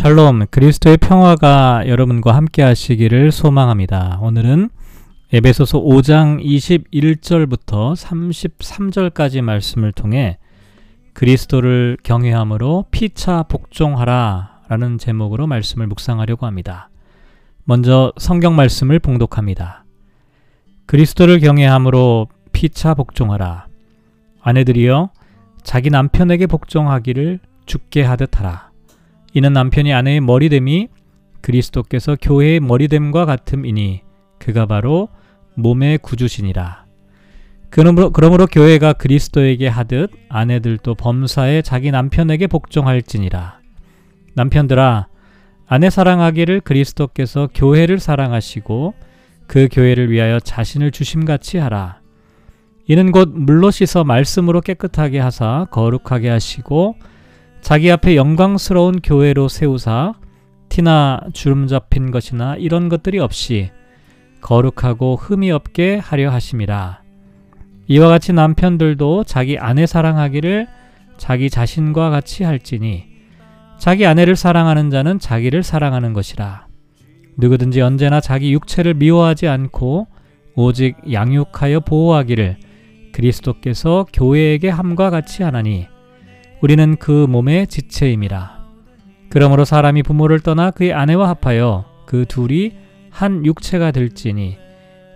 샬롬, 그리스도의 평화가 여러분과 함께 하시기를 소망합니다. 오늘은 에베소서 5장 21절부터 33절까지 말씀을 통해 그리스도를 경외함으로 피차 복종하라 라는 제목으로 말씀을 묵상하려고 합니다. 먼저 성경 말씀을 봉독합니다. 그리스도를 경외함으로 피차 복종하라. 아내들이여 자기 남편에게 복종하기를 죽게 하듯 하라. 이는 남편이 아내의 머리됨이 그리스도께서 교회의 머리됨과 같음이니 그가 바로 몸의 구주시니라. 그러므로, 그러므로 교회가 그리스도에게 하듯 아내들도 범사에 자기 남편에게 복종할지니라. 남편들아, 아내 사랑하기를 그리스도께서 교회를 사랑하시고 그 교회를 위하여 자신을 주심같이 하라. 이는 곧 물로 씻어 말씀으로 깨끗하게 하사 거룩하게 하시고 자기 앞에 영광스러운 교회로 세우사 티나 주름 잡힌 것이나 이런 것들이 없이 거룩하고 흠이 없게 하려 하심이라. 이와 같이 남편들도 자기 아내 사랑하기를 자기 자신과 같이 할지니 자기 아내를 사랑하는 자는 자기를 사랑하는 것이라. 누구든지 언제나 자기 육체를 미워하지 않고 오직 양육하여 보호하기를 그리스도께서 교회에게 함과 같이 하나니 우리는 그 몸의 지체임이라. 그러므로 사람이 부모를 떠나 그의 아내와 합하여 그 둘이 한 육체가 될지니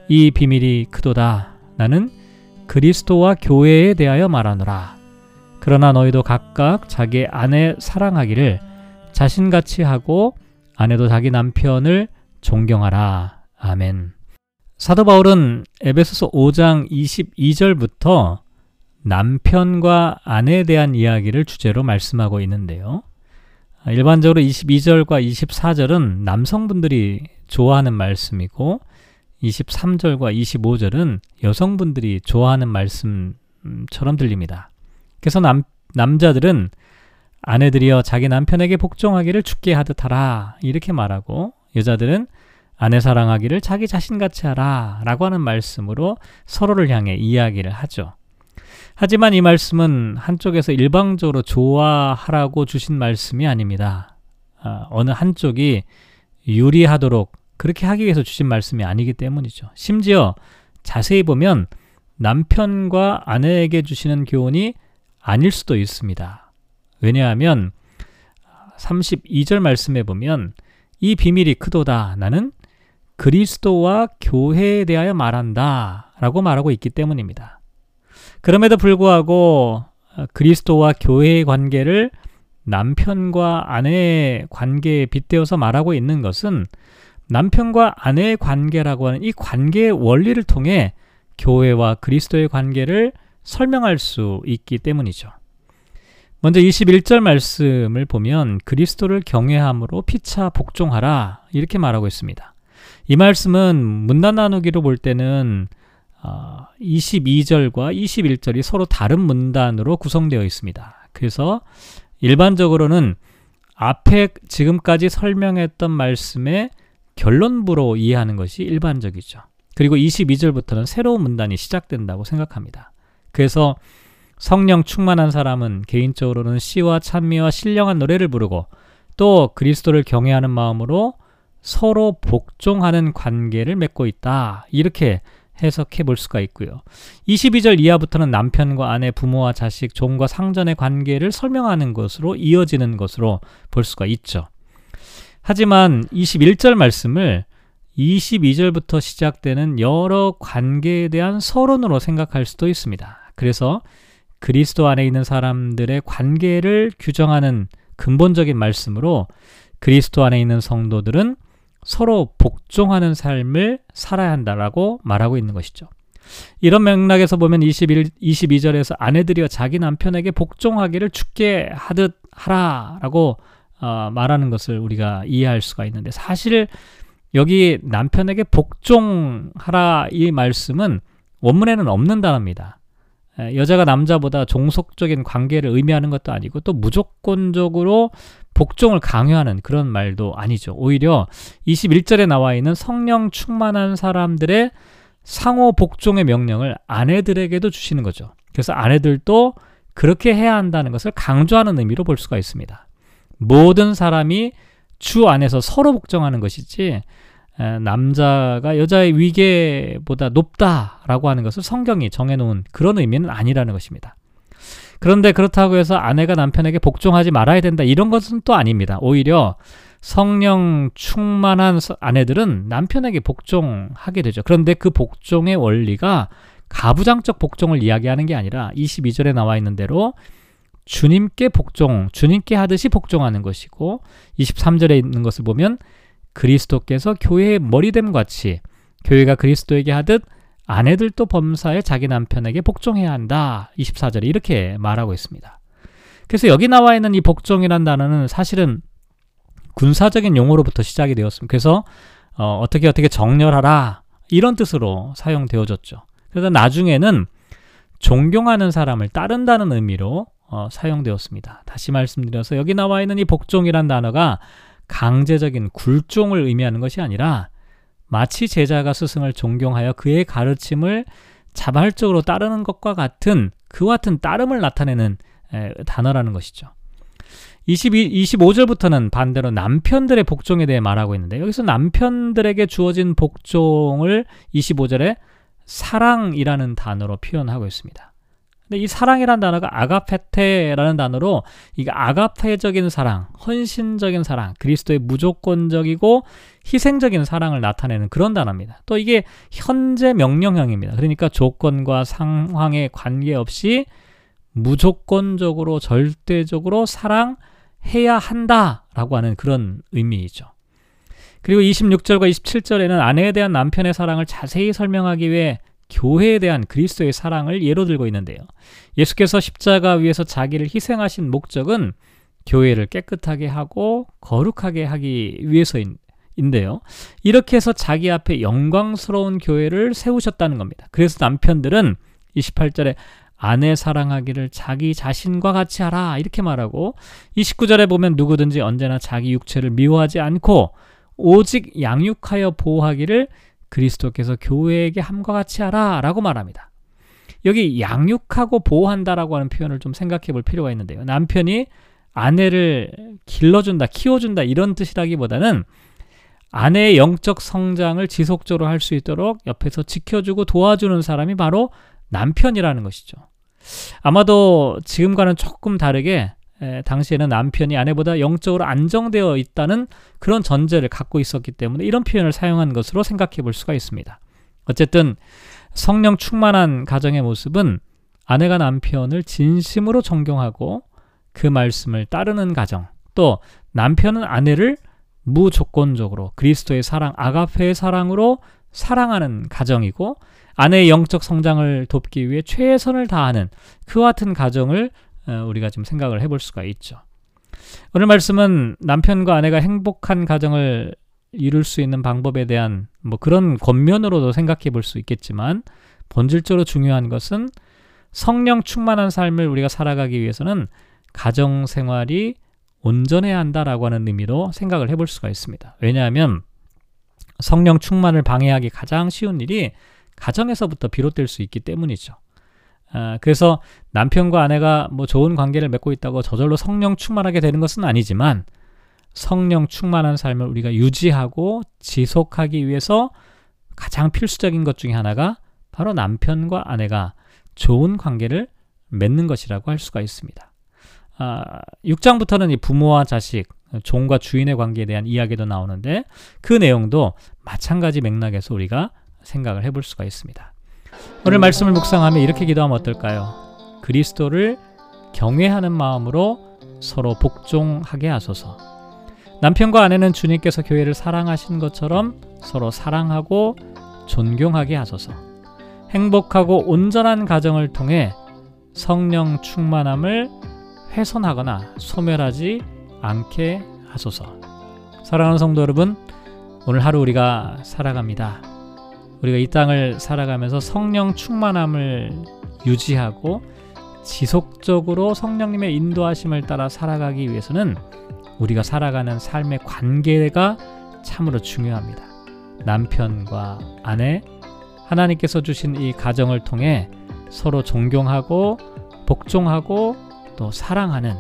이 비밀이 크도다. 나는 그리스도와 교회에 대하여 말하노라. 그러나 너희도 각각 자기 아내 사랑하기를 자신같이 하고 아내도 자기 남편을 존경하라. 아멘. 사도 바울은 에베소서 5장 22절부터 남편과 아내에 대한 이야기를 주제로 말씀하고 있는데요. 일반적으로 22절과 24절은 남성분들이 좋아하는 말씀이고 23절과 25절은 여성분들이 좋아하는 말씀처럼 들립니다. 그래서 남, 남자들은 아내들이여 자기 남편에게 복종하기를 죽게 하듯 하라 이렇게 말하고 여자들은 아내 사랑하기를 자기 자신같이 하라 라고 하는 말씀으로 서로를 향해 이야기를 하죠. 하지만 이 말씀은 한쪽에서 일방적으로 좋아하라고 주신 말씀이 아닙니다. 아, 어느 한쪽이 유리하도록 그렇게 하기 위해서 주신 말씀이 아니기 때문이죠. 심지어 자세히 보면 남편과 아내에게 주시는 교훈이 아닐 수도 있습니다. 왜냐하면 32절 말씀에 보면 이 비밀이 크도다. 나는 그리스도와 교회에 대하여 말한다. 라고 말하고 있기 때문입니다. 그럼에도 불구하고 그리스도와 교회의 관계를 남편과 아내의 관계에 빗대어서 말하고 있는 것은 남편과 아내의 관계라고 하는 이 관계의 원리를 통해 교회와 그리스도의 관계를 설명할 수 있기 때문이죠. 먼저 21절 말씀을 보면 그리스도를 경외함으로 피차 복종하라 이렇게 말하고 있습니다. 이 말씀은 문단 나누기로 볼 때는 22절과 어, 21절이 서로 다른 문단으로 구성되어 있습니다. 그래서 일반적으로는 앞에 지금까지 설명했던 말씀의 결론부로 이해하는 것이 일반적이죠. 그리고 22절부터는 새로운 문단이 시작된다고 생각합니다. 그래서 성령 충만한 사람은 개인적으로는 시와 찬미와 신령한 노래를 부르고 또 그리스도를 경외하는 마음으로 서로 복종하는 관계를 맺고 있다. 이렇게 해석해 볼 수가 있고요. 22절 이하부터는 남편과 아내, 부모와 자식, 종과 상전의 관계를 설명하는 것으로 이어지는 것으로 볼 수가 있죠. 하지만 21절 말씀을 22절부터 시작되는 여러 관계에 대한 서론으로 생각할 수도 있습니다. 그래서 그리스도 안에 있는 사람들의 관계를 규정하는 근본적인 말씀으로 그리스도 안에 있는 성도들은 서로 복종하는 삶을 살아야 한다라고 말하고 있는 것이죠. 이런 맥락에서 보면 21, 22절에서 아내들이여 자기 남편에게 복종하기를 죽게 하듯 하라라고 어, 말하는 것을 우리가 이해할 수가 있는데 사실 여기 남편에게 복종하라 이 말씀은 원문에는 없는 단어입니다. 여자가 남자보다 종속적인 관계를 의미하는 것도 아니고 또 무조건적으로 복종을 강요하는 그런 말도 아니죠. 오히려 21절에 나와 있는 성령 충만한 사람들의 상호 복종의 명령을 아내들에게도 주시는 거죠. 그래서 아내들도 그렇게 해야 한다는 것을 강조하는 의미로 볼 수가 있습니다. 모든 사람이 주 안에서 서로 복종하는 것이지 남자가 여자의 위계보다 높다라고 하는 것을 성경이 정해놓은 그런 의미는 아니라는 것입니다. 그런데 그렇다고 해서 아내가 남편에게 복종하지 말아야 된다 이런 것은 또 아닙니다. 오히려 성령 충만한 아내들은 남편에게 복종하게 되죠. 그런데 그 복종의 원리가 가부장적 복종을 이야기하는 게 아니라 22절에 나와 있는 대로 주님께 복종, 주님께 하듯이 복종하는 것이고 23절에 있는 것을 보면 그리스도께서 교회의 머리됨 같이 교회가 그리스도에게 하듯 아내들도 범사에 자기 남편에게 복종해야 한다. 24절에 이렇게 말하고 있습니다. 그래서 여기 나와 있는 이 복종이란 단어는 사실은 군사적인 용어로부터 시작이 되었습니다. 그래서 어, 어떻게 어떻게 정렬하라 이런 뜻으로 사용되어졌죠. 그래서 나중에는 존경하는 사람을 따른다는 의미로 어, 사용되었습니다. 다시 말씀드려서 여기 나와 있는 이 복종이란 단어가 강제적인 굴종을 의미하는 것이 아니라 마치 제자가 스승을 존경하여 그의 가르침을 자발적으로 따르는 것과 같은 그와 같은 따름을 나타내는 에, 단어라는 것이죠. 22, 25절부터는 반대로 남편들의 복종에 대해 말하고 있는데 여기서 남편들에게 주어진 복종을 25절에 사랑이라는 단어로 표현하고 있습니다. 근데 이 사랑이라는 단어가 아가페테라는 단어로 이게 아가페적인 사랑, 헌신적인 사랑, 그리스도의 무조건적이고 희생적인 사랑을 나타내는 그런 단어입니다. 또 이게 현재 명령형입니다. 그러니까 조건과 상황에 관계없이 무조건적으로 절대적으로 사랑해야 한다라고 하는 그런 의미이죠. 그리고 26절과 27절에는 아내에 대한 남편의 사랑을 자세히 설명하기 위해 교회에 대한 그리스도의 사랑을 예로 들고 있는데요. 예수께서 십자가 위에서 자기를 희생하신 목적은 교회를 깨끗하게 하고 거룩하게 하기 위해서인데요. 이렇게 해서 자기 앞에 영광스러운 교회를 세우셨다는 겁니다. 그래서 남편들은 28절에 아내 사랑하기를 자기 자신과 같이 하라 이렇게 말하고 29절에 보면 누구든지 언제나 자기 육체를 미워하지 않고 오직 양육하여 보호하기를 그리스도께서 교회에게 함과 같이 하라 라고 말합니다. 여기 양육하고 보호한다라고 하는 표현을 좀 생각해 볼 필요가 있는데요. 남편이 아내를 길러준다, 키워준다 이런 뜻이라기보다는 아내의 영적 성장을 지속적으로 할 수 있도록 옆에서 지켜주고 도와주는 사람이 바로 남편이라는 것이죠. 아마도 지금과는 조금 다르게 에, 당시에는 남편이 아내보다 영적으로 안정되어 있다는 그런 전제를 갖고 있었기 때문에 이런 표현을 사용한 것으로 생각해 볼 수가 있습니다. 어쨌든 성령 충만한 가정의 모습은 아내가 남편을 진심으로 존경하고 그 말씀을 따르는 가정, 또 남편은 아내를 무조건적으로 그리스도의 사랑, 아가페의 사랑으로 사랑하는 가정이고 아내의 영적 성장을 돕기 위해 최선을 다하는 그와 같은 가정을 어, 우리가 좀 생각을 해볼 수가 있죠. 오늘 말씀은 남편과 아내가 행복한 가정을 이룰 수 있는 방법에 대한 뭐 그런 겉면으로도 생각해 볼 수 있겠지만 본질적으로 중요한 것은 성령 충만한 삶을 우리가 살아가기 위해서는 가정 생활이 온전해야 한다라고 하는 의미로 생각을 해볼 수가 있습니다. 왜냐하면 성령 충만을 방해하기 가장 쉬운 일이 가정에서부터 비롯될 수 있기 때문이죠. 아, 그래서 남편과 아내가 뭐 좋은 관계를 맺고 있다고 저절로 성령 충만하게 되는 것은 아니지만 성령 충만한 삶을 우리가 유지하고 지속하기 위해서 가장 필수적인 것 중에 하나가 바로 남편과 아내가 좋은 관계를 맺는 것이라고 할 수가 있습니다. 아, 6장부터는 이 부모와 자식, 종과 주인의 관계에 대한 이야기도 나오는데 그 내용도 마찬가지 맥락에서 우리가 생각을 해볼 수가 있습니다. 오늘 말씀을 묵상하며 이렇게 기도하면 어떨까요? 그리스도를 경외하는 마음으로 서로 복종하게 하소서. 남편과 아내는 주님께서 교회를 사랑하신 것처럼 서로 사랑하고 존경하게 하소서. 행복하고 온전한 가정을 통해 성령 충만함을 훼손하거나 소멸하지 않게 하소서. 사랑하는 성도 여러분, 오늘 하루 우리가 살아갑니다. 우리가 이 땅을 살아가면서 성령 충만함을 유지하고 지속적으로 성령님의 인도하심을 따라 살아가기 위해서는 우리가 살아가는 삶의 관계가 참으로 중요합니다. 남편과 아내, 하나님께서 주신 이 가정을 통해 서로 존경하고 복종하고 또 사랑하는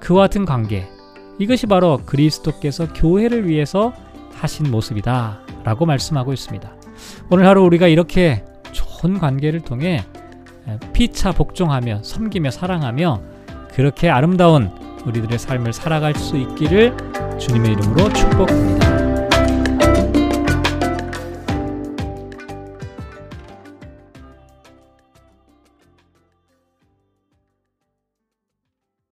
그와 같은 관계, 이것이 바로 그리스도께서 교회를 위해서 하신 모습이다 라고 말씀하고 있습니다. 오늘 하루 우리가 이렇게 좋은 관계를 통해 피차 복종하며 섬기며 사랑하며 그렇게 아름다운 우리들의 삶을 살아갈 수 있기를 주님의 이름으로 축복합니다.